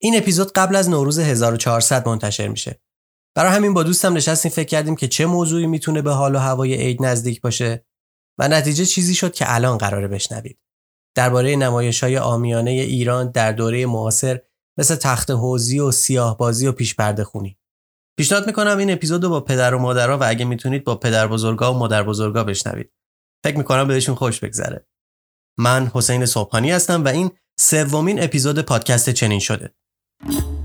این اپیزود قبل از نوروز 1400 منتشر میشه. برای همین با دوستم نشستیم فکر کردیم که چه موضوعی می‌تونه به حال و هوای عید نزدیک باشه و نتیجه چیزی شد که الان قراره بشنوید. درباره نمایش های آمیانه ایران در دوره معاصر مثل تخت حوزی و سیاه بازی و پیش پرده خونی. پیشنهاد می‌کنم این اپیزود رو با پدر و مادرها و اگه می‌تونید با پدر بزرگا و مادر بزرگا بشنوید. فکر می‌کنم بهشون خوش بگذره. من حسین صبحانی هستم و این سومین اپیزود پادکست چنین شده. you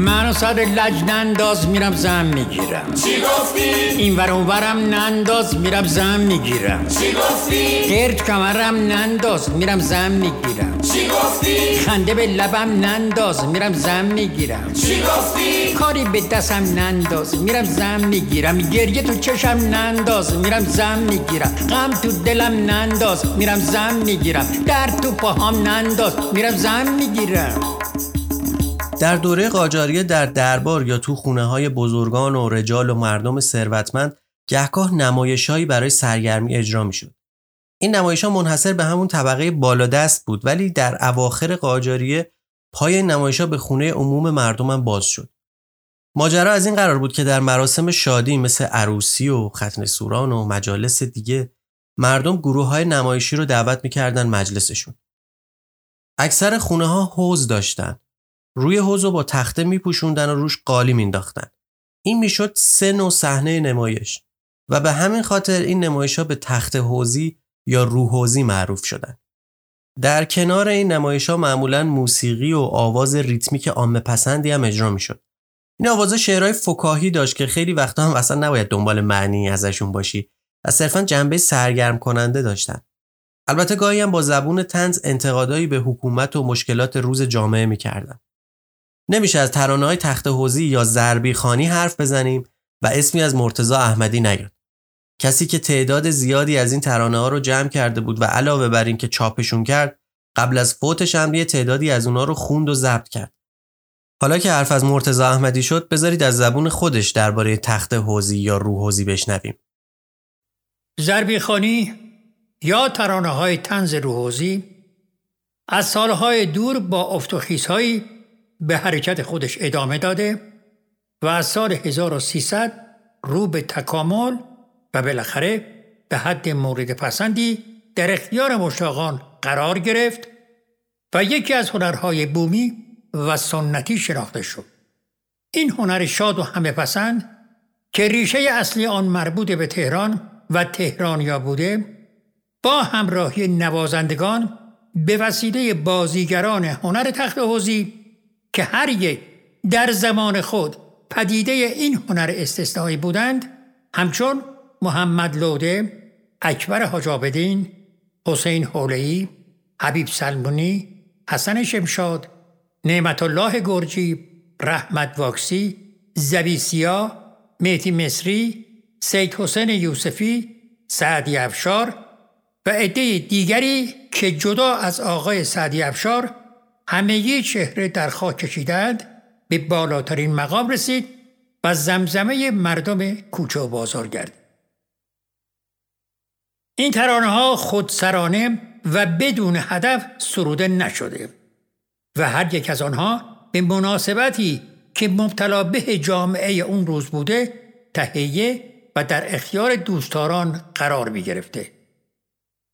منو صد لج ننداز میرم زم می‌گیرم چی گفتی؟ این ور ورم ننداز میرم زم می‌گیرم چی گفتی؟ گرد کمرم ننداز میرم زم می‌گیرم چی گفتی؟ خنده به لبم ننداز میرم زم می‌گیرم چی گفتی؟ کاری به دستم ننداز میرم زم می‌گیرم گریه تو چشم ننداز میرم زم می‌گیرم غم تو دلم ننداز میرم زم می‌گیرم درد تو پاهام ننداز میرم زم می‌گیرم در دوره قاجاریه در دربار یا تو خونه های بزرگان و رجال و مردم ثروتمند گهگاه نمایشهایی برای سرگرمی اجرا می شد. این نمایش ها منحصر به همون طبقه بالادست بود ولی در اواخر قاجاریه پای نمایش ها به خونه عموم مردم باز شد. ماجرا از این قرار بود که در مراسم شادی مثل عروسی و ختن سوران و مجالس دیگه مردم گروه های نمایشی رو دعوت می‌کردن مجلسشون. اکثر خونه ها حوز داشتن روی حوض با تخته میپوشوندن و روش قالی مینداختن این می‌شد سه نوع صحنه نمایش و به همین خاطر این نمایش ها به تخت حوزی یا روحوزی معروف شدن. در کنار این نمایش ها معمولا موسیقی و آواز ریتمیک عامه پسندی هم اجرا می‌شد. این آواز شعرهای فکاهی داشت که خیلی وقتا هم اصلا نباید دنبال معنی ازشون باشی و صرفا جنبه سرگرم کننده داشتن. البته گاهی هم با زبون تنز انتقادایی به حکومت و مشکلات روز جامعه می‌کردن. نمیشه از ترانه های تخت حوزی یا زربی خانی حرف بزنیم و اسمی از مرتزا احمدی نیاد. کسی که تعداد زیادی از این ترانه ها رو جمع کرده بود و علاوه بر این که چاپشون کرد قبل از فوتش هم تعدادی از اونا رو خوند و ضبط کرد. حالا که حرف از مرتزا احمدی شد بذارید از زبون خودش درباره تخت حوزی یا روحوزی بشنویم. زربی خانی یا ترانه های تنز روحوزی از سالهای دور با افتخیص به حرکت خودش ادامه داده و از سال 1300 رو به تکامل و بالاخره به حد مورد پسندی در اختیار مشتاقان قرار گرفت و یکی از هنرهای بومی و سنتی شناخته شد. این هنر شاد و همه پسند که ریشه اصلی آن مربوط به تهران و تهرانیا بوده با همراهی نوازندگان به وسیله بازیگران هنر تخت حوزی که هر یک در زمان خود پدیده این هنر استثنایی بودند همچون محمد لوده، اکبر حجابدین، حسین حولهی، حبیب سلمونی، حسن شمشاد، نعمت الله گرجی، رحمت واکسی، زبیسیا، میتی مصری، سید حسین یوسفی، سعدی افشار و عده دیگری که جدا از آقای سعدی افشار همه چهره در خاک کشیدند به بالاترین مقام رسید و زمزمه مردم کوچه و بازار گرد. این ترانه ها خودسرانه و بدون هدف سروده نشده و هر یک از آنها به مناسبتی که مبتلا به جامعه اون روز بوده تهیه و در اختیار دوستداران قرار می گرفته.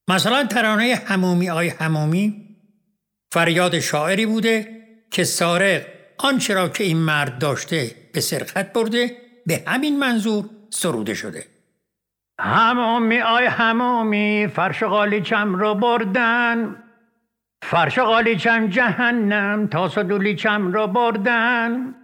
مثلا ترانه همومی آی همومی فریاد شاعری بوده که سارق آنچه را که این مرد داشته به سرقت برده به همین منظور سروده شده. همومی آی همومی فرش قالیچم رو بردن. فرش قالیچم جهنم تا صدولیچم رو بردن.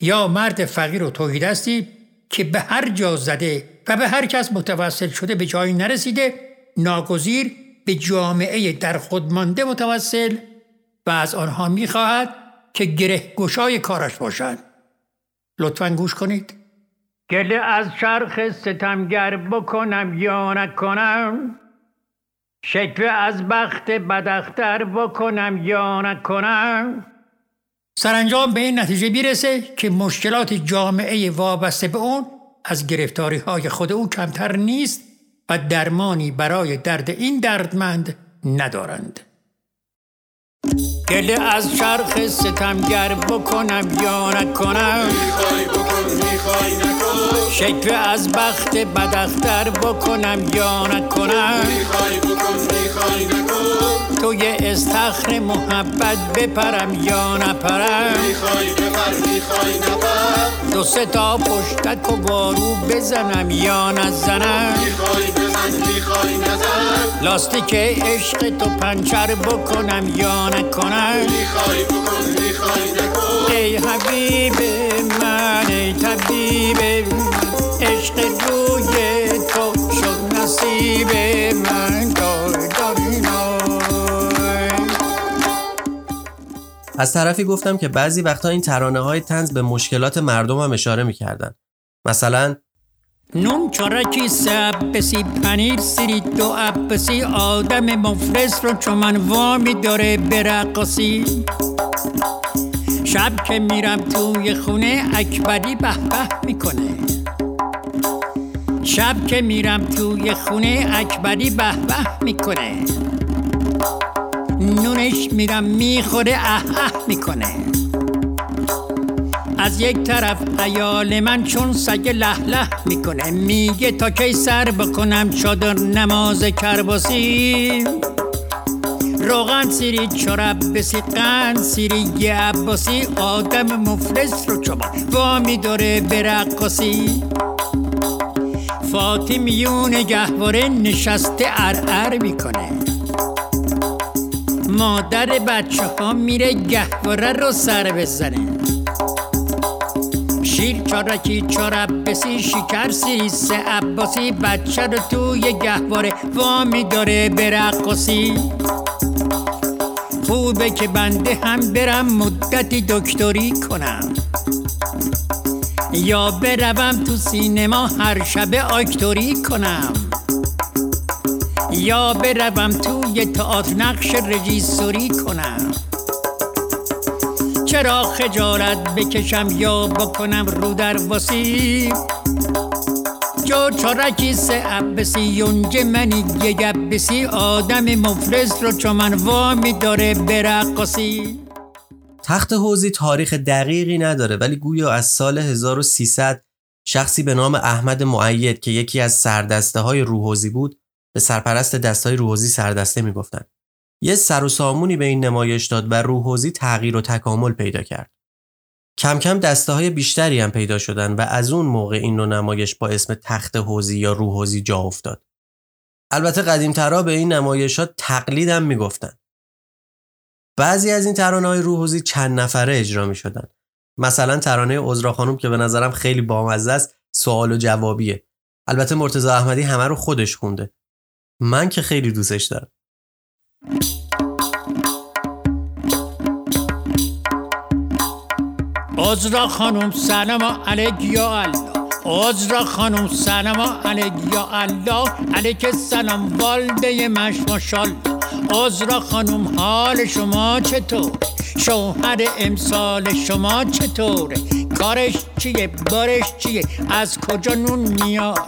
یا مرد فقیر و توحیدستی که به هر جا زده و به هر کس متوسل شده به جایی نرسیده ناگزیر به جامعه در خود مانده متوسل و از آنها می‌خواهد که گره گشای کارش باشند. لطفا گوش کنید. گله از چرخ ستمگر بکنم یا نکنم؟ شکوه از بخت بدختر بکنم یا نکنم؟ سرانجام به این نتیجه بیرسه که مشکلات جامعه وابسته به اون از گرفتاری های خود او کمتر نیست و درمانی برای درد این دردمند ندارند. گله از چرخ ستمگر بکنم یا نکنم. می‌خوای بکن می‌خوای نکن. شکوه از بخت بدختر بکنم یا نکنم. می‌خوای بکن می‌خوای نکن. توی استخر محبت بپرم یا نپرم؟ می‌خوای بپر می‌خوای نپر. دو سه تا پشتک و بارو بزنم یا نزنم؟ می‌خوای بزن می‌خوای نزن. لاستیک عشق تو پنچر بکنم یا نکنم؟ می‌خوای بکن می‌خوای نکن. ای حبیب من ای طبیب من، عشق روی تو شد نصیب من. از طرفی گفتم که بعضی وقتا این ترانه های تنز به مشکلات مردم هم اشاره می‌کردن. مثلا نون چارکی سب بسی پنیر سیری دو عبسی آدم مفلس رو چون وامی داره برقصی شب که میرم توی خونه اکبری به به می‌کنه. شب که میرم توی خونه اکبری به به می‌کنه. نونش میرم می‌خوره اه اه می‌کنه. از یک طرف خیال من چون سگ له له می‌کنه میگه تا کی سر بکنم چادر نماز کرباسی؟ روغن سیری چرب بسی قند سیری یه عباسی آدم مفلس رو چما وامی داره برقصی فاطمیون گهواره نشسته ارعر می‌کنه. مادر بچه ها میره گهواره رو سر بزنه. شیر چارکی بسی شکر سیری سه عباسی بچه رو توی گهواره وامی داره برقصی خوبه که بنده هم برم مدتی دکتری کنم. یا بروم تو سینما هر شب آکتوری کنم. یا بروم توی تئاتر نقش رژیسوری کنم. چرا خجالت بکشم یا بکنم رو در واسی؟ جو چارکی سه عبسی یونج منی یه آدم مفلس رو چون من وامی داره برقصی تخت حوزی تاریخ دقیقی نداره ولی گویا از سال 1300 شخصی به نام احمد معید که یکی از سردسته های روحوزی بود به سرپرست دستای روحوزی سردسته می‌گفتن. یه سر و سامونی به این نمایش داد و روحوزی تغییر و تکامل پیدا کرد. کم کم دسته های بیشتری هم پیدا شدن و از اون موقع این نوع نمایش با اسم تخت حوزی یا روحوزی جا افتاد. البته قدیمترا به این نمایشات تقلید هم می‌گفتن. بعضی از این ترانه های روحوزی چند نفره اجرا می شدن. مثلا ترانه عذرا خانم که به نظرم خیلی بامزه است سوال و جوابیه. البته مرتضی احمدی همه رو خودش خونده. من که خیلی دوستش دارم. عذرا خانم سلام علیک یا الله. عذرا خانم سلام علیک یا الله. علیک سلام والده مش ماشال عذرا خانم حال شما چطور؟ شوهر امسال شما چطوره؟ کارش چیه؟ بارش چیه؟ از کجا نون میاره؟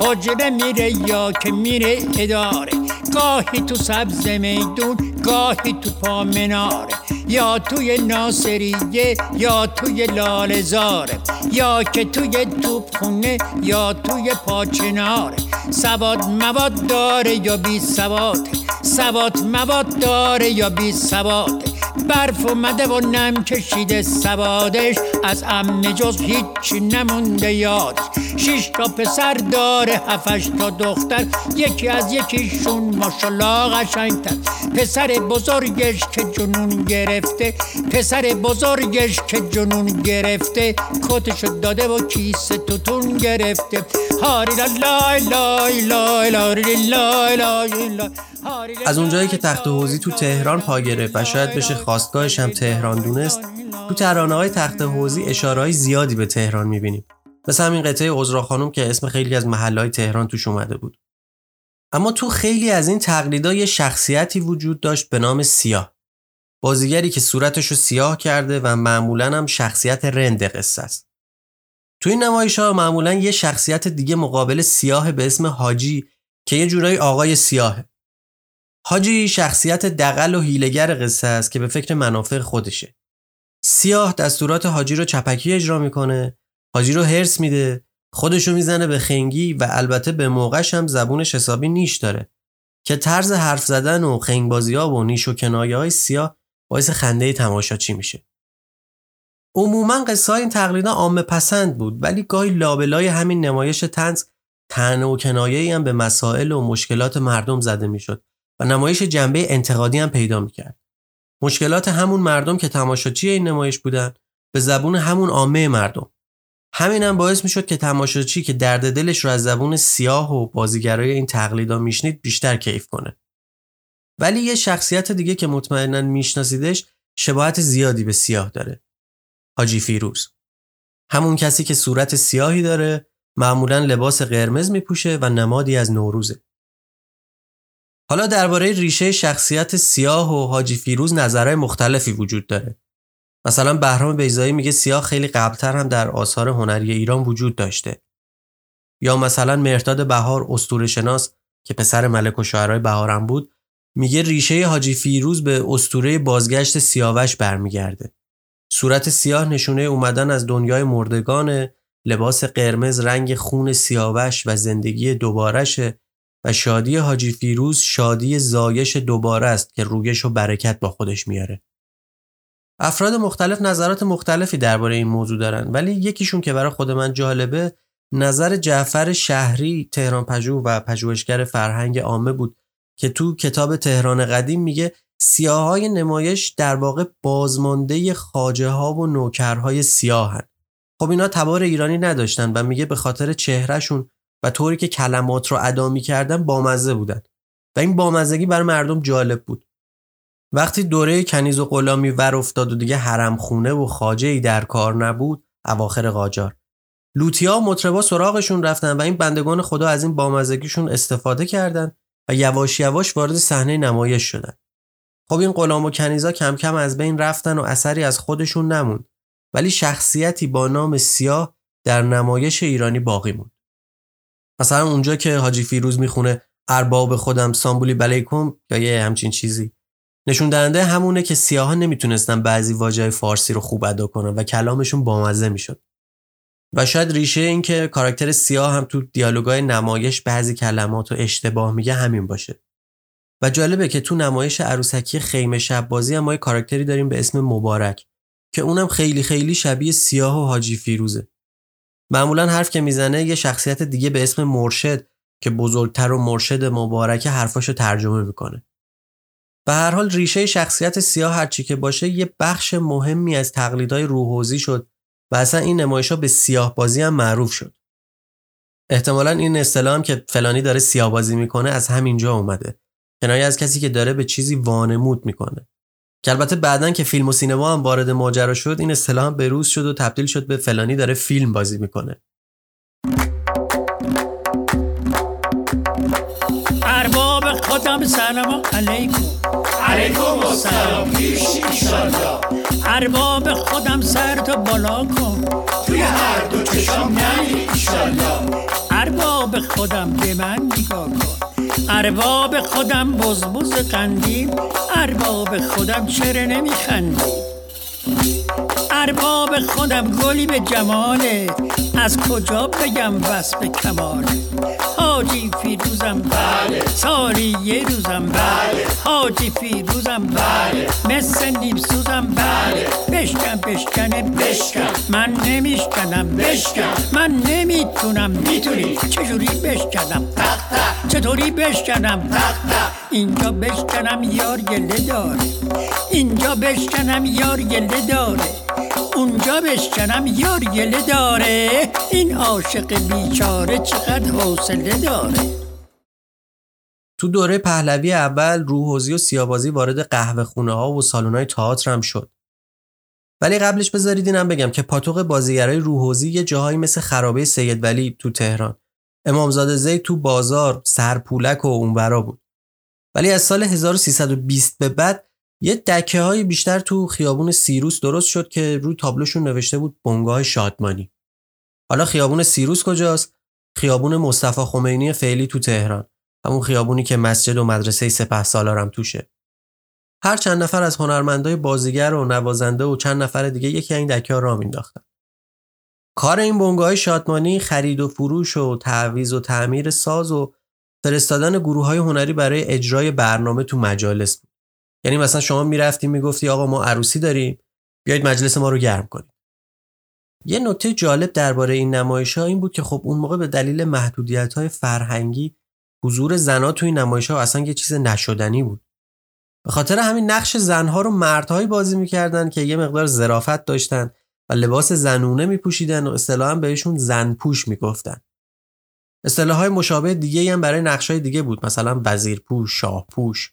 حجره میره یا که میره اداره. گاهی تو سبز میدون گاهی تو پا مناره یا توی ناصریه یا توی لالزاره یا که توی توپخونه یا توی پاچناره سواد مواد داره یا بی سواد سواد مواد داره یا بی سواد برف اومده و نم کشیده سوادش. از امه جز هیچی نمونده یاد. شش تا پسر داره هفش تا دختر. یکی از یکیشون ماشالله قشنگتر. پسر بزرگش که جنون گرفته. پسر بزرگش که جنون گرفته. کتشو داده و کیسه توتون گرفته. از اونجایی که تخت حوزی تو تهران پا گرفت و شاید بشه خواستگاهش هم تهران دونست تو ترانه های تخت حوزی اشاره های زیادی به تهران می‌بینیم. مثل همین قطعه عذرا خانم که اسم خیلی از محلهای تهران توش اومده بود. اما تو خیلی از این تقلیدها یه شخصیتی وجود داشت به نام سیاه. بازیگری که صورتش رو سیاه کرده و معمولا هم شخصیت رند قصه است. تو این نمایش ها معمولا یه شخصیت دیگه مقابل سیاه به اسم حاجی که یه جورایی آقای سیاهه حاجی شخصیت دقل و هیلگر قصه است که به فکر منافع خودشه. سیاه دستورات حاجی رو چپکی اجرا می‌کنه، حاجی رو هرس میده، خودشو می‌زنه به خنگی و البته به موقعش هم زبونش حسابی نیش داره که طرز حرف زدن و خنگبازی ها و نیش و کنایه های سیاه باعث خنده تماشاچی میشه. عموما قصه این تقلیدا عامه پسند بود ولی گاهی لابلای همین نمایش تنز تنه و کنایه هم به مسائل و مشکلات مردم زده می‌شد و نمایش جنبه انتقادی هم پیدا می‌کرد. مشکلات همون مردم که تماشاچی این نمایش بودن به زبون همون عامه مردم. همین هم باعث می‌شد که تماشاچی که درد دلش رو از زبون سیاه و بازیگرای این تقلیدا میشنید بیشتر کیف کنه. ولی یه شخصیت دیگه که مطمئنا میشناسیدش شباهت زیادی به سیاه داره. حاجی فیروز. همون کسی که صورت سیاهی داره معمولا لباس قرمز میپوشه و نمادی از نوروزه. حالا درباره ریشه شخصیت سیاه و حاجی فیروز نظرهای مختلفی وجود داره. مثلا بهرام بیزایی میگه سیاه خیلی قبلتر هم در آثار هنری ایران وجود داشته. یا مثلا مرداد بهار استور شناس که پسر ملک و شاعرای بهارم بود میگه ریشه حاجی فیروز به استوره بازگشت سیاوش برمیگرده. صورت سیاه نشونه اومدن از دنیای مردگان لباس قرمز رنگ خون سیاوش و زندگی دوبارشه و شادی حاجی فیروز شادی زایش دوباره است که رویش و برکت با خودش میاره. افراد مختلف نظرات مختلفی درباره این موضوع دارن ولی یکیشون که برای خود من جالبه نظر جعفر شهری تهران پژوه و پژوهشگر فرهنگ عامه بود که تو کتاب تهران قدیم میگه سیاهای نمایش در واقع بازمانده خاجه ها و نوکرهای سیاهن. خب اینا تبار ایرانی نداشتن و میگه به خاطر چهرهشون و طوری که کلمات رو ادا می‌کردن بامزه بودن و این بامزگی برای مردم جالب بود. وقتی دوره کنیز و غلامی ور افتاد و دیگه حرم خونه و خاجه ای در کار نبود اواخر قاجار لوتیا مطربا سراغشون رفتن و این بندگان خدا از این بامزگیشون استفاده کردند و یواش یواش وارد صحنه نمایش شدن خب این غلام و کنیزا کم کم از بین رفتن و اثری از خودشون نموند. ولی شخصیتی با نام سیاه در نمایش ایرانی باقی موند. مثلا اونجا که حاجی فیروز می‌خونه ارباب خودم سامبولی بلیکم یا یه همچین چیزی. نشون دهنده همونه که سیاها نمی‌تونستن بعضی واژه فارسی رو خوب ادا کنن و کلامشون بامزه می‌شد. و شاید ریشه این که کاراکتر سیاه هم تو دیالوگای نمایش بعضی کلمات رو اشتباه میگه همین باشه. و جالبه که تو نمایش عروسکی خیمه شب بازی هم ما یه کاراکتری داریم به اسم مبارک که اونم خیلی خیلی شبیه سیاه و حاجی فیروزه معمولا حرف که می‌زنه یه شخصیت دیگه به اسم مرشد که بزرگتر و مرشد مبارک حرفاشو ترجمه می‌کنه به هر حال ریشه شخصیت سیاه هرچی که باشه یه بخش مهمی از تقلیدهای روحوزی شد و اصلا این نمایش به سیاه بازی هم معروف شد. احتمالا این اصطلاح که فلانی داره سیاه بازی می‌کنه از همینجا اومده. کنایه از کسی که داره به چیزی وانمود می‌کنه. که البته بعدا که فیلم و سینما هم وارد ماجرا شد این اصطلاح هم بروز شد و تبدیل شد به فلانی داره فیلم بازی می‌کنه. ارباب خودم سلام علیکم علیکم السلام پیش ارباب خودم سر تو بالا کن توی هر دو چشام نمی ایشالله ارباب خودم به من نگاه کن. ارباب خودم بزبز قندیم. ارباب خودم چرا نمیخندی؟ ارباب خودم گلی به جماله. از کجا بگم وصف کماله حاجی فیروزم بله. سالی یه روزم بله. حاجی فیروزم بله. مثل نیم سوزم بله. بشکن بشکنه بشکن. من نمیشکنم بشکن. من نمی‌تونم. می‌تونی. چجوری بشکنم؟ تق چطوری بشکنم؟ تق اینجا بشکنم یار گله داره. اینجا بشکنم یار گله داره. اونجا بشکنم یار گله داره. این عاشق بیچاره چقدر حوصله داره. تو دوره پهلوی اول روحوزی و سیابازی وارد قهوه خونه ها و سالن های تئاتر هم شد. ولی قبلش بذارید اینم بگم که پاتوق بازیگرای روحوزی یه جاهایی مثل خرابه سید ولی تو تهران، امامزاده زید تو بازار، سرپولک و اونورا بود. ولی از سال 1320 به بعد یه دکه های بیشتر تو خیابون سیروس درست شد که رو تابلوشون نوشته بود بنگاه شادمانی. حالا خیابون سیروس کجاست؟ خیابون مصطفی خمینی فعلی تو تهران همون خیابونی که مسجد و مدرسه سپه سالارم توشه هر چند نفر از هنرمندای بازیگر و نوازنده و چند نفر دیگه یکی این دکه را مینداختن. کار این بنگاه شادمانی خرید و فروش و تعویز و تعمیر ساز و فرستادن گروه های هنری برای اجرای برنامه تو مجالس بود. یعنی مثلا شما می‌رفتی می‌گفتی آقا ما عروسی داریم بیایید مجلس ما رو گرم کنیم. یه نکته جالب درباره این نمایش ها این بود که خب اون موقع به دلیل محدودیت های فرهنگی حضور زنها توی نمایش ها اصلا یه چیز نشدنی بود. به خاطر همین نقش زنها رو مردهایی بازی می‌کردن که یه مقدار ظرافت داشتن و لباس زنونه میپوشیدن و اصطلاحا بهشون زن پوش می‌گفتن. اصطلاح های مشابه دیگه هم برای نقش های دیگه بود مثلا وزیرپوش، شاهپوش.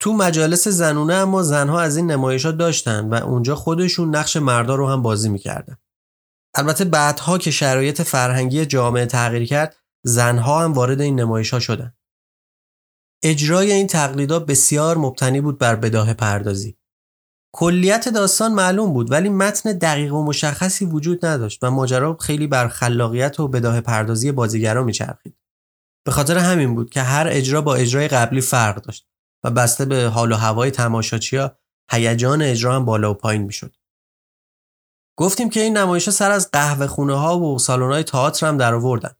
تو مجالس زنونه اما زنها از این نمایش ها داشتن و اونجا خودشون نقش مردا رو هم بازی می‌کردن. البته بعدها که شرایط فرهنگی جامعه تغییر کرد زنها هم وارد این نمایش ها شدن. اجرای این تقلیدا بسیار مبتنی بود بر بداه پردازی. کلیت داستان معلوم بود ولی متن دقیق و مشخصی وجود نداشت و ماجرا خیلی بر خلاقیت و بداه پردازی بازیگرا میچرخید. به خاطر همین بود که هر اجرا با اجرای قبلی فرق داشت و بسته به حال و هوای تماشاچیا هیجان اجرا هم بالا و پایین می‌شد. گفتیم که این نمایش سر از قهوه خونه ها و سالن های تئاتر هم در آوردن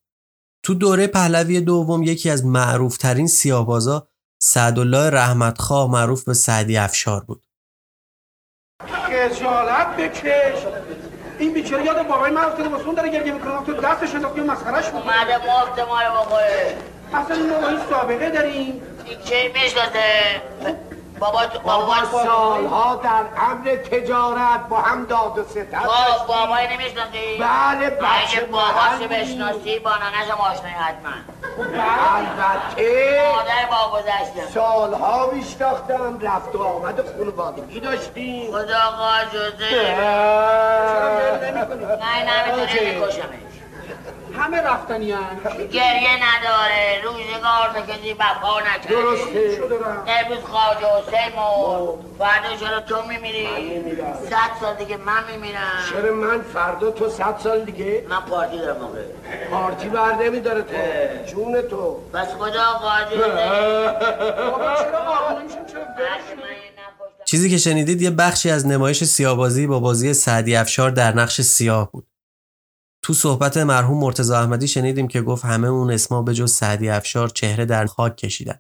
تو دوره پهلوی دوم یکی از معروفترین سیاهبازا سعدالله رحمتخواه معروف به سعدی افشار بود. خجالت بکش! این بیچاره یاد بابای من افتاده واسه اون داره گریه می‌کنه. تو دستش انداختی و مسخرش می‌کنه اومده مفت مال بابای اصلا این این سابقه داریم. این کی می‌شناسه؟ بابا بابا سالها در امر تجارت با هم داد و ستت خب بابای نمی‌شناسی؟ بله بچه اگه باباشو بشناسی با ننشم آشنایی حتما. البته. مادر با گذشتم سالها میشناختم رفت و آمد خانوادگی داشتیم. خدا آقا جزه نه نمی‌تونه میکشمش همه رفتنی هم گریه نداره. روزگار نکردی بپا نکردی درسته. امروز خواهد حسین مرد فردا چرا تو میمیری؟ صد سال دیگه من میمیرم. چرا من فردا تو صد سال دیگه؟ من پارتی دارم موقع پارتی بر نمیداره تو. جون تو. بس خدا قادر چیزی که شنیدید یه بخشی از نمایش سیاهبازی با بازی سعدی افشار در نقش سیاه بود. تو صحبت مرحوم مرتضی احمدی شنیدیم که گفت همه اون اسما به جز سعدی افشار چهره در خاک کشیدن.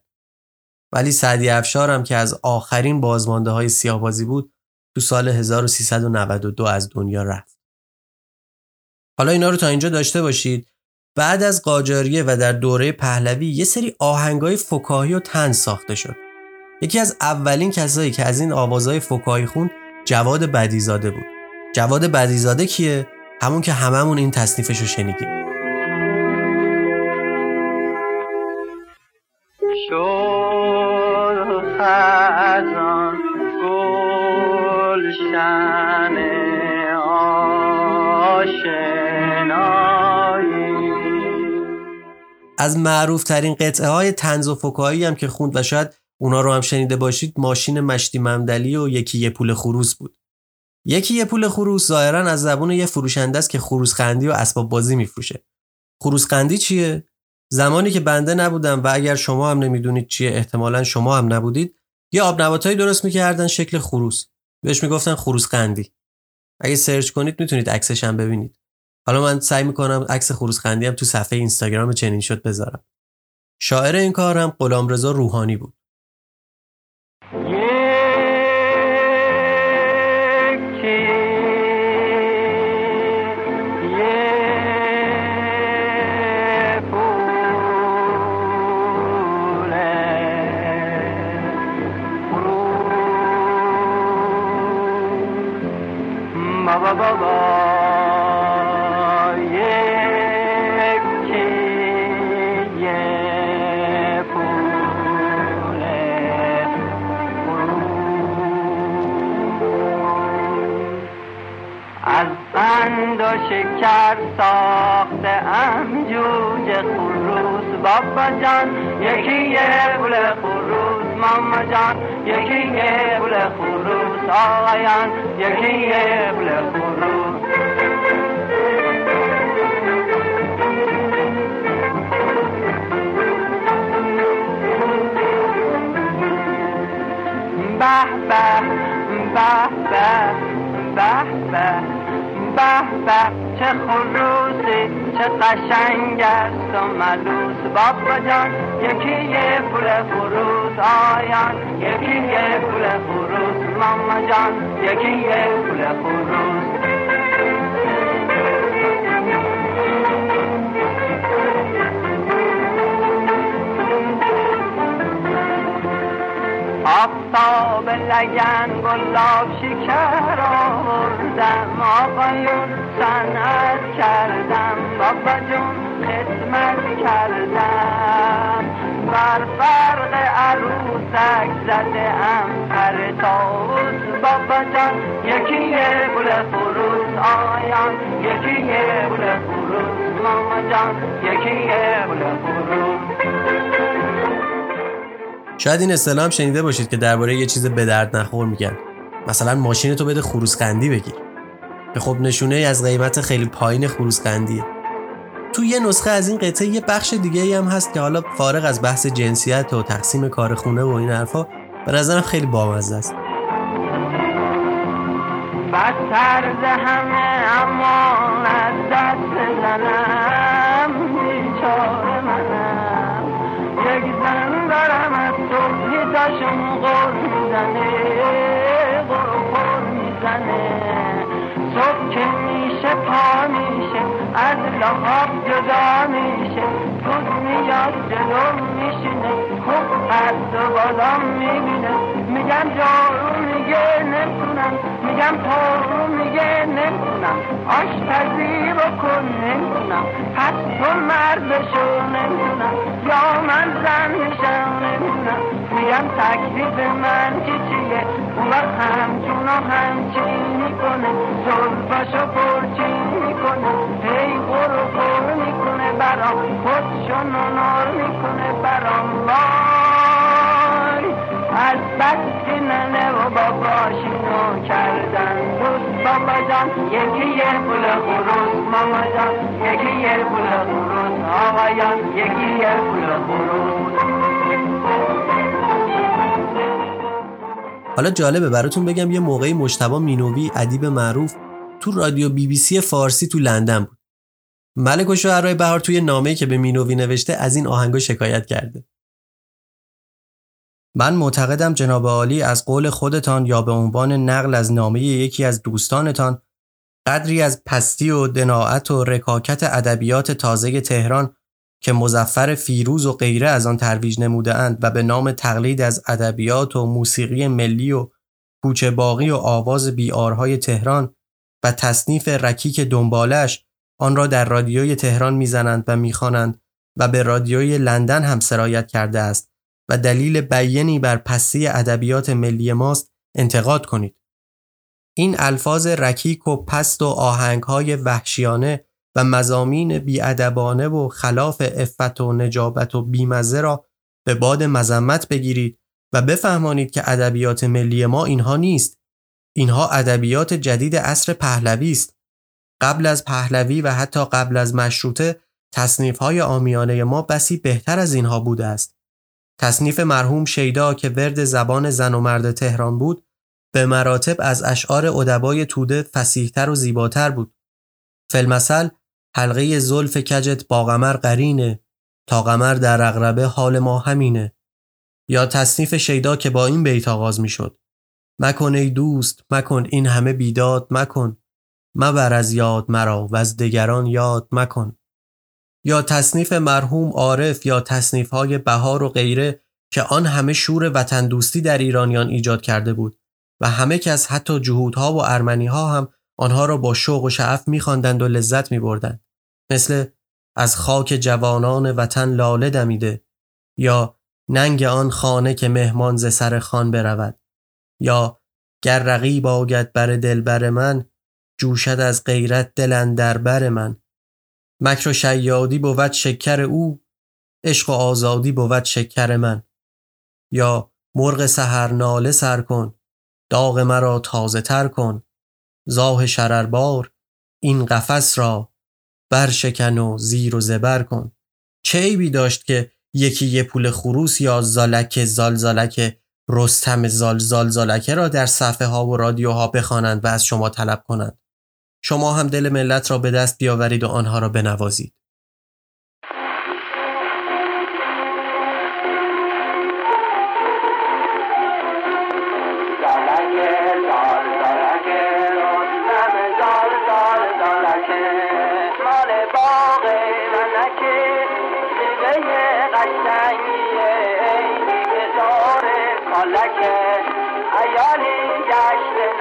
ولی سعدی افشار هم که از آخرین بازمانده های سیاهبازی بود تو سال 1392 از دنیا رفت. حالا اینا رو تا اینجا داشته باشید بعد از قاجاریه و در دوره پهلوی یه سری آهنگای فکاهی و تن ساخته شد. یکی از اولین کسایی که از این آوازهای فکاهی خون جواد بدیزاده بود. جواد بدیزاده کیه؟ همون که هممون این تصنیفش رو شنیدیم. از معروف ترین قطعه های تنز و فکایی هم که خوند و شاید اونا رو هم شنیده باشید ماشین مشتی ممدلی و یکی یه پول خروس بود. یکی یه پول خروس ظاهرا از زبون یه فروشنده است که خروس خندی و اسباب بازی میفروشه. خروس خندی چیه؟ زمانی که بنده نبودم و اگر شما هم نمی‌دونید چیه احتمالا شما هم نبودید یه آب نباتایی درست می‌کردن شکل خروس. بهش می‌گفتن خروس خندی. اگه سرچ کنید می‌تونید عکسش هم ببینید. حالا من سعی می‌کنم عکس خروس خندی هم تو صفحه اینستاگرام چنین شد بذارم. شاعر این کار هم غلامرضا روحانی بود. شکر ساخته ام جوجه خروس بابا جان یکی یه خروس Ba ba ba ba ba ba. bah bah چه خروسی چه قشنگ است و ملوس. بابا جان یکی یه پول خروس آیان یکی یه پول خروس. ماما جان یکی یه پول خروس. آفتاب لگن گلاب شکر آوردم. آقایون صنعت کردم. بابا جون خدمت کردم. بر فرق عروسک زده ام پر تاوز بابا جان یکی یه گل فروز آیان یکی یه گل فروز ماما جان یکی یه گل فروز. شاید این اصطلاح شنیده باشید که درباره یه چیز به درد نخور میگن. مثلا ماشین تو بده خروسقندی بگیر. که خب نشونه از قیمت خیلی پایین خروسقندیه تو یه نسخه از این قطعه یه بخش دیگه ای هم هست که حالا فارغ از بحث جنسیت و تقسیم کار خونه و این حرفا به نظرم خیلی بامزه است. بدتر همه اما از زنم بیچاره منم. یک زن دارم از تاشم غور می‌زنه. صبح که میشه پا میشه از لحاب جدا میشه دود میاد جلو میشینه خوب قد و بالا می‌بینه. میگم جارو میگه نمی‌تونم میگم پارو میگه نمی‌تونم. آشپزی بکن نمی‌تونم پس تو مردشو نمی‌تونم. یا من زن میشم نمی‌تونم. میگم تکلیف من که چیه اون وقت همچون و همچین می‌کنه. زلفاشو پرچین می‌کنه. هی برو برو می‌کنه برام. خودشو نونار می‌کنه برام. وای از بس که ننه و باباشینو کردن. دوست بابا جان یکی یه پول خروس. ماما جان یکی یه پول خروس. آقایان یکی یه پول خروس. حالا جالبه براتون بگم یه موقعی مجتبا مینوی ادیب معروف تو رادیو بی بی سی فارسی تو لندن بود. ملک و شعرهای بهار توی نامه‌ای که به مینوی نوشته از این آهنگا شکایت کرده. من معتقدم جناب عالی از قول خودتان یا به عنوان نقل از نامه یکی از دوستانتان قدری از پستی و دناعت و رکاکت ادبیات تازه تهران که مزفر فیروز و غیره از آن ترویج نمودهاند و به نام تقلید از ادبیات و موسیقی ملی و کوچه باقی و آواز بیارهای تهران و تصنیف رکیک دنبالش آن را در رادیوی تهران می‌زنند و می‌خوانند و به رادیوی لندن هم سرایت کرده است و دلیل بیانی بر پستی ادبیات ملی ماست انتقاد کنید. این الفاظ رکیک و پست و آهنگهای وحشیانه و مزامین بیادبانه و خلاف افت و نجابت و بیمزه را به باد مذمت بگیرید و بفهمانید که ادبیات ملی ما اینها نیست. اینها ادبیات جدید عصر پهلوی است. قبل از پهلوی و حتی قبل از مشروطه تصنیف های آمیانه ما بسی بهتر از اینها بوده است. تصنیف مرحوم شیدا که ورد زبان زن و مرد تهران بود به مراتب از اشعار ادبای توده فسیحتر و زیباتر بود. فلمسل حلقه زلف کجت با قمر قرینه تا قمر در اغربه حال ما همینه. یا تصنیف شیدا که با این بیت آغاز می شد مکن ای دوست مکن این همه بیداد مکن. مبر از یاد مرا و از دگران یاد مکن. یا تصنیف مرحوم عارف یا تصنیف های بهار و غیره که آن همه شور وطن دوستی در ایرانیان ایجاد کرده بود و همه کس حتی جهودها و ارمنیها هم آنها را با شوق و شعف میخواندند و لذت میبردند. مثل از خاک جوانان وطن لاله دمیده یا ننگ آن خانه که مهمان ز سر خان برود یا گر رقیب آگد بر دلبر من جوشد از غیرت دلن در بر من. مکر و شیادی بود شکر او عشق و آزادی بود شکر من. یا مرغ سحر ناله سر کن داغ مرا تازه تر کن. زاه شرربار این قفس را برشکن و زیر و زبر کن. چه عیبی داشت که یکی یه پول خروس یا زالک زالزالک رستم زال زالکه را در صفحه ها و رادیوها بخوانند و از شما طلب کنند؟ شما هم دل ملت را به دست بیاورید و آنها را بنوازید.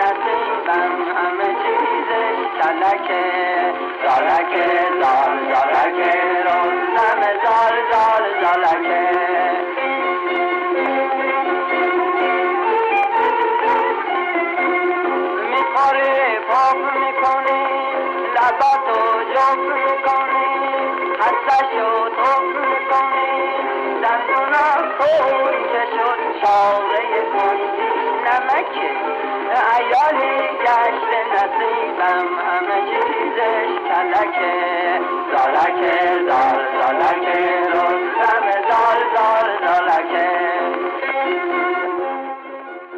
نصیبم همه چیزش کلکه زالکه زال زالکه رستم زال زال زالکه می‌خوری پاپ می‌کنی لباتو جف می‌کنی حسشو توف می‌کنی دندونم خون که شد چاره کنی نمکه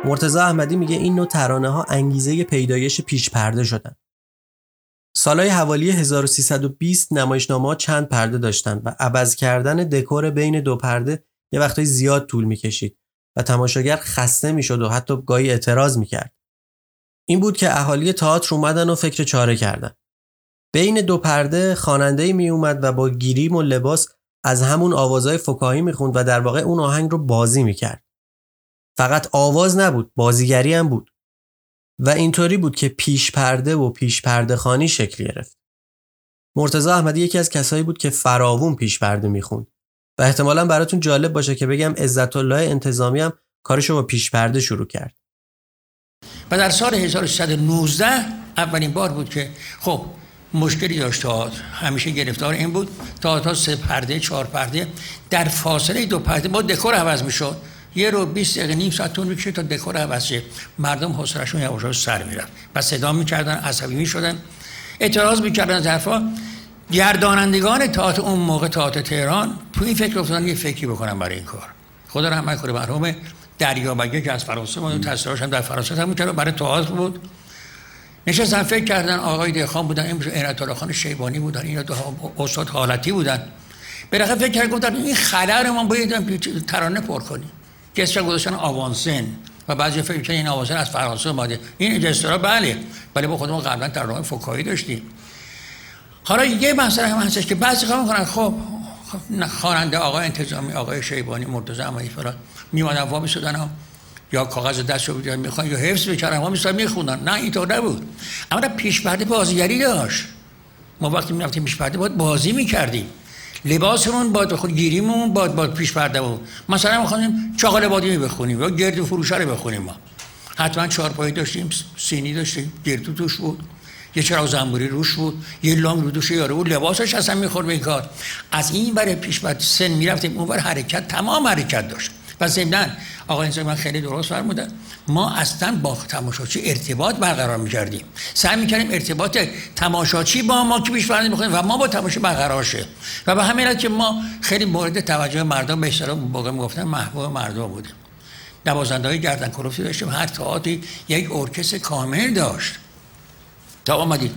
مرتزا احمدی میگه این نوع ترانه ها انگیزه پیدایش پیش پرده شدن. سالهای حوالی 1320 نمایشنامه چند پرده داشتند و عوض کردن دکور بین دو پرده یه وقتای زیاد طول می‌کشید و تماشاگر خسته می‌شد و حتی گاهی اعتراض می‌کرد. این بود که اهالی تئاتر اومدن و فکر چاره کردن. بین دو پرده خواننده می اومد و با گیریم و لباس از همون آوازهای فکاهی می‌خوند و در واقع اون آهنگ رو بازی می‌کرد. فقط آواز نبود، بازیگری هم بود. و اینطوری بود که پیش پرده و پیش پرده خانی شکل گرفت. مرتزا احمدی یکی از کسایی بود که فراوون پیش پرده می‌خوند و احتمالا براتون جالب باشه که بگم عزت الله انتظامی هم کارشو با پیش پرده شروع کرد. و در سال 1319 اولین بار بود که خب مشکلی داشت تئاتر همیشه گرفتار این بود تا سه پرده چهار پرده. در فاصله دو پرده با دکور عوض می‌شد. یه رو 20 دقیقه نیم ساعت طول می‌کشه تا دکور عوض شه. مردم حوصله‌شون یواش سر می‌رفت. و صدا می‌کردن عصبی می‌شدن. اعتراض می‌کردن از حرفا. گردانندگان تئاتر اون موقع تئاتر تهران تو این فکر افتادن یه فکری بکنن برای این کار. خدا رحمت کنه مرحوم دریا بگه که از فرانسه بود تصویرش هم در فرانسه هم می‌کرد برای تئاتر بود. نشستن فکر کردن آقای دهخان بودن این ایرت خان شیبانی بودن این دو استاد حالتی بودن. بالاخره فکر کردن گفتن این خلر ما باید ترانه پر کنیم. که اسمش گذاشتن آوانسن و بعضی فکر کردن این آوانسن از فرانسه اومده. این اجسترا بله. ولی با خودمون قبلا ترانه فکاهی داشتیم. حالا یه مسئله هم هستش که بعضی کار می‌کنن. خب خواننده آقای انتظامی آقای شیبانی مرتضی امایی فراد میومدن وا می‌شدن یا کاغذ دست رو می‌خوان یا حفظ می‌کردن ما میستان میخوندن. نه اینطور نبود. اما پیش پرده بازیگری داشت. ما وقتی می‌رفتیم پیش پرده باید بازی می‌کردیم. لباسمون با خود گیریمون با با پیش پرده بود. مثلا می‌خوایم چاقال بادی بخونیم یا گرد فروشه رو بخونیم ما. حتما چهارپایی داشتیم سینی داشتیم گردو توش بود. یه چراغ زنبوری روش بود یه لام رو دوش یارو بود لباسش اصلا می‌خورد به این کار. از این برای پیش بعد سن می‌رفتیم اون بر حرکت تمام حرکت داشت. و ضمن آقا اینجا من خیلی درست فرمودن ما اصلا با تماشاچی ارتباط برقرار می‌کردیم. سعی می‌کردیم ارتباط تماشاچی با ما که پیش و ما با تماشا برقرار شه. و به همین که ما خیلی مورد توجه مردم به اشتراک موقع می‌گفتن محبوب مردم بودیم. نوازنده های گردن کلوفتی داشتیم هر تئاتری یک ارکستر کامل داشت. تا آمدید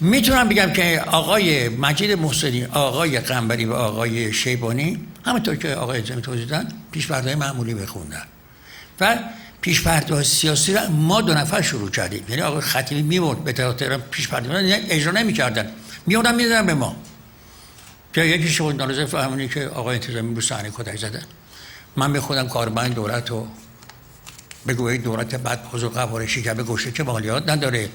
می‌تونم بگم که آقای مجید محسنی آقای قنبری و آقای شیبانی همونطور که آقای ازمی توضیح دادن پیش معمولی بخوندن. و پیش سیاسی را ما دو نفر شروع کردیم. یعنی آقای خطیبی میمورد به تهران پیش پردازی اجرا نمی‌کردن. میوردن می‌دادن به ما. که یکی شما نالزه فهمونی که آقای انتظامی رو صحنه کتک زدن من به خودم کارمند دولت و بگوید دولت بعد حضور قوارشی که به گوشه که مالیات نداره.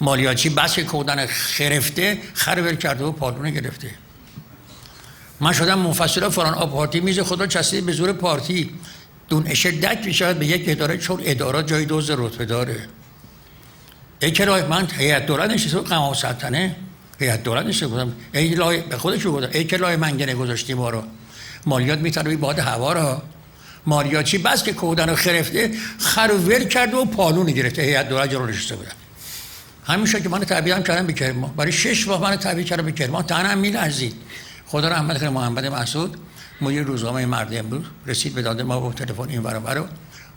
مالیاتی بس که کودن خرفته خر کرده و پالونه گرفته. من شدم منفصل فلان آب پارتی میز خدا چسید به زور پارتی. دون شدت می‌شود به یک اداره چون ادارات جای دوز رتبه داره. ای که من هیئت دولت نشسته قمام سلطنه هیئت دولت نشسته بودم. ای لای به خودش گفتم ای که لای منگنه گذاشتی ما رو. مالیات می‌تونه باد هوا رو مالیاتی بس که کودن رو خرفته خر و ور کرده و پالون گرفته. هیئت دولت جلو نشسته بودن همیشه که من تعبیر کردم به برای شش ماه من تعبیر کردم به کرمان تنم میلرزید. خدا رحمت کنه محمد مسعود. مدیر روزنامه مرد امروز رسید به داده ما با تلفن این ور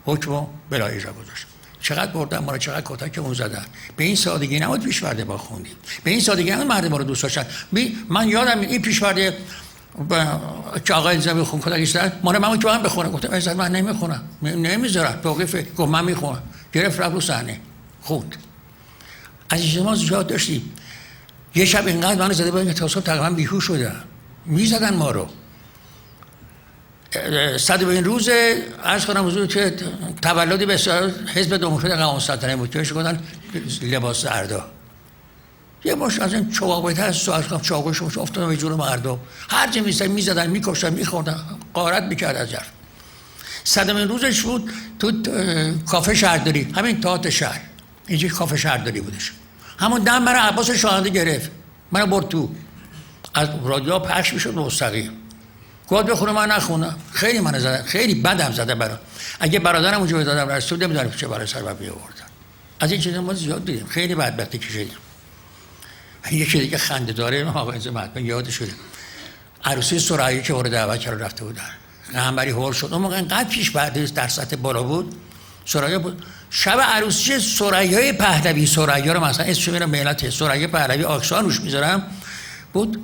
حکم و بلا اجرا گذاشت. چقدر بردن ما رو چقدر کتک اون زدن. به این سادگی نبود پیشورده با خوندیم. به این سادگی نبود مرد ما رو دوست داشتن. من یادم این پیشورده که آقای الزامی خون کتک زد. ما من که من بخونم. گفتم عزت من نمی‌خونم. نمی‌ذارم. توقیف گفت من می‌خونم. گرفت رفت رو صحنه. خوند. از ما زیاد داشتیم. یه شب اینقدر من زده بودن که تقریبا بیهوش شدم. می‌زدن ما رو. صد این روز عرض کنم حضور که تولدی به حزب دموکرات قوام سلطنه بود که گفتن لباس اردا یه باش از این چواقی هست سو از کنم چواقی شما افتادم به جور مردم هر چه می‌زدن می‌زدن میکشتن میخوردن. قارت می‌کرد از جرف. صدم این روزش بود تو کافه شهرداری. همین تاعت شهر. اینجا کافه شهرداری بودش. همون دم برای عباس شاهنده گرفت. من برد تو. از رادیو پخش می‌شد مستقیم. گفت بخونه من نخونم خیلی من زدن خیلی بدم زده برا. اگه برادرم اونجا دادم رسول نمی‌دونم چه برای سر بی آوردن از این چیزا ما زیاد دیدیم. خیلی بدبختی کشیدیم. یکی دیگه خنده داره آقا عزت من یاد شده عروسی سرایی که وارد دعوت کرد رفته بودن. غنبری هول شد. اون موقع انقدر پیش بعد در سطح بالا بود. سرایی بود. شب عروسی سرایی های پهلوی سرایی رو مثلا اسمش میرم ملت سرایی پهلوی آکسان روش می‌ذارم. بود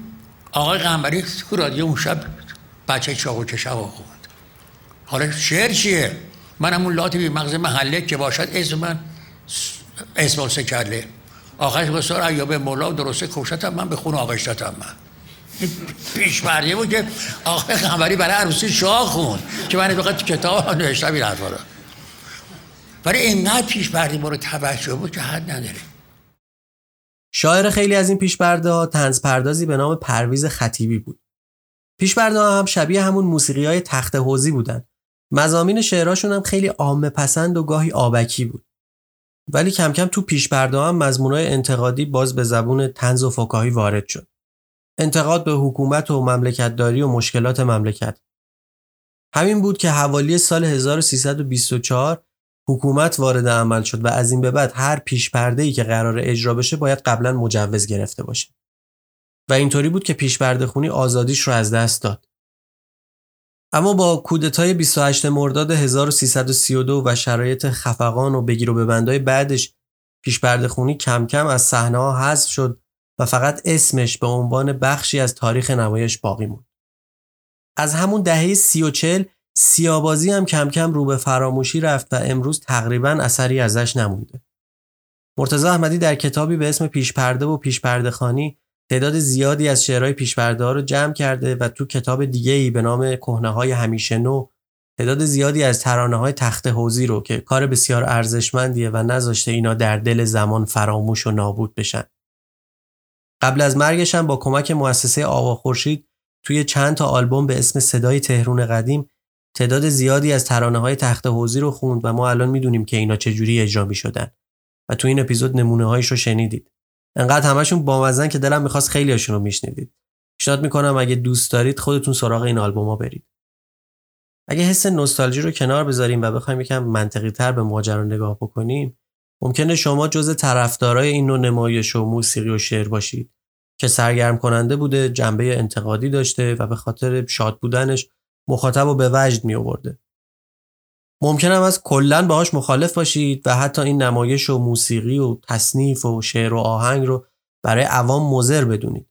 آقای غنبری تو رادیو اون شب بچه چاقو کشا خوند حالا شعر چیه؟ من همون لاتی بی مغز محله که باشد اسم من اسم سکرله آخرش بسار ایاب مولا درسته کشتم من به خون آغشتم من. پیش بود که آقای خبری برای عروسی شاه خون که من بقید کتاب نوشتم این حرفا رو. ولی اینقدر پیش بردی رو توجه بود که حد نداره. شاعر خیلی از این پیشبرده ها تنز پردازی به نام پرویز خطیبی بود. پیشبرده ها هم شبیه همون موسیقی های تخت حوزی بودن. مزامین شعراشون هم خیلی عامه پسند و گاهی آبکی بود. ولی کم کم تو پیشبرده هم مضمونای انتقادی باز به زبون تنز و فکاهی وارد شد. انتقاد به حکومت و مملکتداری و مشکلات مملکت. همین بود که حوالی سال 1324 حکومت وارد عمل شد و از این به بعد هر پیش ای که قرار اجرا بشه باید قبلا مجوز گرفته باشه و اینطوری بود که پیش خونی آزادیش رو از دست داد اما با کودتای 28 مرداد 1332 و شرایط خفقان و بگیر و ببندای بعدش پیش خونی کم کم از صحنه ها حذف شد و فقط اسمش به عنوان بخشی از تاریخ نمایش باقی موند. از همون دهه سی و چل سیابازی هم کم کم رو به فراموشی رفت و امروز تقریبا اثری ازش نمونده. مرتضی احمدی در کتابی به اسم پیشپرده و پیشپرده خانی تعداد زیادی از شعرهای پیشپرده ها رو جمع کرده و تو کتاب دیگه ای به نام کهنه های همیشه نو تعداد زیادی از ترانه های تخت حوزی رو که کار بسیار ارزشمندیه و نذاشته اینا در دل زمان فراموش و نابود بشن. قبل از مرگش هم با کمک مؤسسه آوا خورشید توی چند تا آلبوم به اسم صدای تهرون قدیم تعداد زیادی از ترانه های تخت حوزی رو خوند و ما الان می‌دونیم که اینا چجوری اجرا می شدن و تو این اپیزود نمونه هایش رو شنیدید. انقدر همشون بامزن که دلم می‌خواست خیلی هاشون رو میشنیدید. پیشنهاد می‌کنم اگه دوست دارید خودتون سراغ این آلبوم برید. اگه حس نوستالژی رو کنار بذاریم و بخوایم یکم منطقی تر به ماجرا نگاه بکنیم ممکنه شما جز طرفدارای این نوع نمایش و موسیقی و شعر باشید که سرگرم کننده بوده جنبه انتقادی داشته و به خاطر شاد بودنش مخاطب رو به وجد می آورده. ممکنم از کلا باهاش مخالف باشید و حتی این نمایش و موسیقی و تصنیف و شعر و آهنگ رو برای عوام مزر بدونید.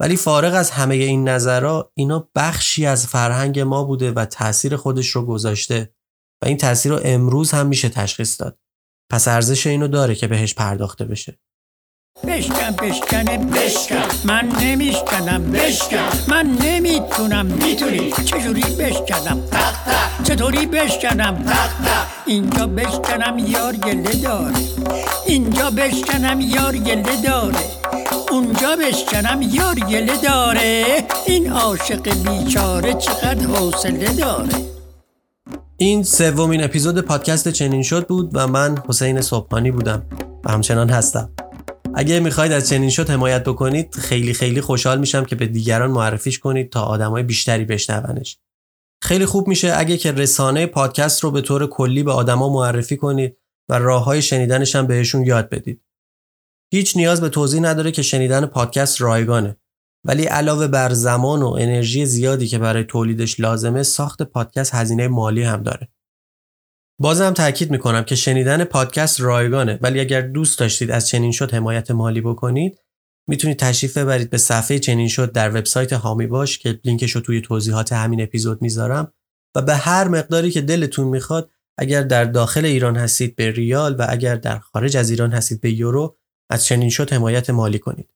ولی فارغ از همه این نظرها اینا بخشی از فرهنگ ما بوده و تاثیر خودش رو گذاشته و این تاثیر رو امروز هم میشه تشخیص داد. پس ارزش اینو داره که بهش پرداخته بشه. بشکن بشکنه بشکن. من نمیشکنم بشکن. من نمی‌تونم. می‌تونی. چجوری بشکنم؟ چطوری بشکنم؟ اینجا بشکنم یار گله داره. اینجا بشکنم یار گله داره. اونجا بشکنم یار گله داره. این عاشق بیچاره چقدر حوصله داره. این سومین اپیزود پادکست چنین شد بود و من حسین صبحانی بودم و همچنان هستم. اگه می‌خواید از چنین شد حمایت بکنید خیلی خیلی خوشحال میشم که به دیگران معرفیش کنید تا آدمای بیشتری بشنونش خیلی خوب میشه اگه که رسانه پادکست رو به طور کلی به آدما معرفی کنید و راه های شنیدنش هم بهشون یاد بدید هیچ نیاز به توضیح نداره که شنیدن پادکست رایگانه ولی علاوه بر زمان و انرژی زیادی که برای تولیدش لازمه ساخت پادکست هزینه مالی هم داره. بازم تاکید می‌کنم که شنیدن پادکست رایگانه ولی اگر دوست داشتید از چنین شد حمایت مالی بکنید می‌تونید تشریف ببرید به صفحه چنین شد در وبسایت هامی باش که لینکش رو توی توضیحات همین اپیزود می‌ذارم و به هر مقداری که دلتون می‌خواد اگر در داخل ایران هستید به ریال و اگر در خارج از ایران هستید به یورو از چنین شد حمایت مالی کنید.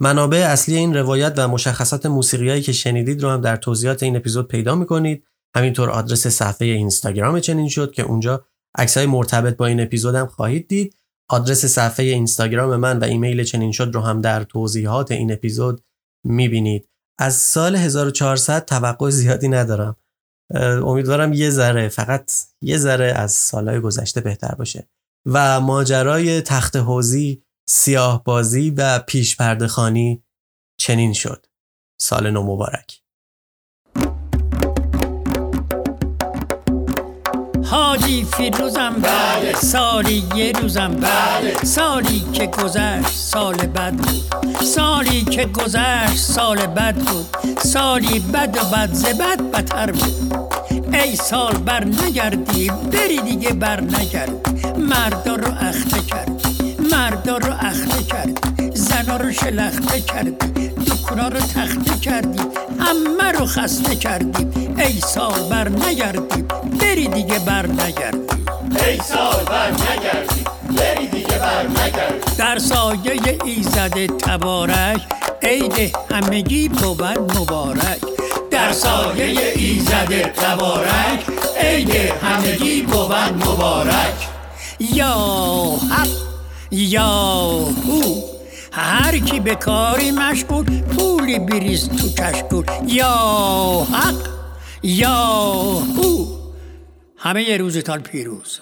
منابع اصلی این روایت و مشخصات موسیقیایی که شنیدید رو هم در توضیحات این اپیزود پیدا می‌کنید. همینطور آدرس صفحه اینستاگرام چنین شد که اونجا عکسای مرتبط با این اپیزود هم خواهید دید. آدرس صفحه اینستاگرام من و ایمیل چنین شد رو هم در توضیحات این اپیزود می‌بینید. از سال 1400 توقع زیادی ندارم. امیدوارم یه ذره فقط یه ذره از سالهای گذشته بهتر باشه و ماجرای تخت حوزی سیاه بازی و پیش پرده خانی چنین شد سال نو مبارک حاجی فیروزم بله سالی یه روزم بله سالی که گذشت سال بد بود سالی که گذشت سال بد بود سالی بد و بد زبد بدتر بود ای سال بر نگردی بری دیگه بر نگرد مردا رو اخته کرد مردا رو اخته کرد زنا رو شلخته کردی دکونا رو تخته کردی همه رو خسته کردی ای سال بر نگردی بری دیگه بر نگردی ای سال بر نگردی بری دیگه بر نگردی در سایه ایزد تبارک عید همگی بود مبارک. در سایه ایزد تبارک عید همگی بود مبارک. یا حق یا هو هر کی به کاری مشغول پولی بریز تو کشکول یا حق. یا هو همه روزتان پیروز.